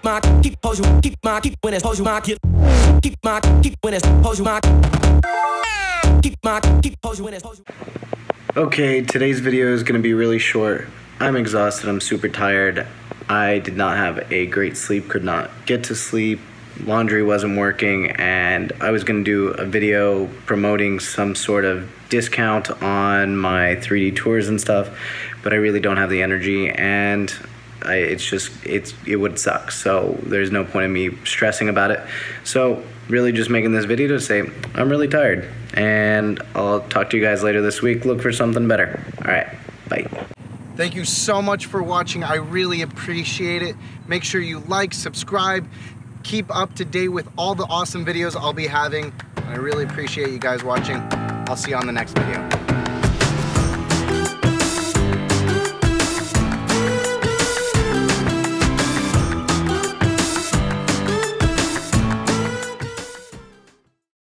keep my, keep you, keep my, keep when it's you my, keep, my, keep when it's you my, keep my, keep you when it's you. Okay, today's video is to be really short. I'm exhausted, I'm super tired. I did not have a great sleep, could not get to sleep. Laundry wasn't working, and I was to do a video promoting some sort of discount on my 3D tours and stuff, but I really don't have the energy, and I, it's just it's it would suck. So there's no point in me stressing about it. So really, just making this video to say I'm really tired, and I'll talk to you guys later this week. Look for something better. All right, bye. Thank you so much for watching. I really appreciate it. Make sure you like, subscribe, keep up to date with all the awesome videos I'll be having. I really appreciate you guys watching. I'll see you on the next video.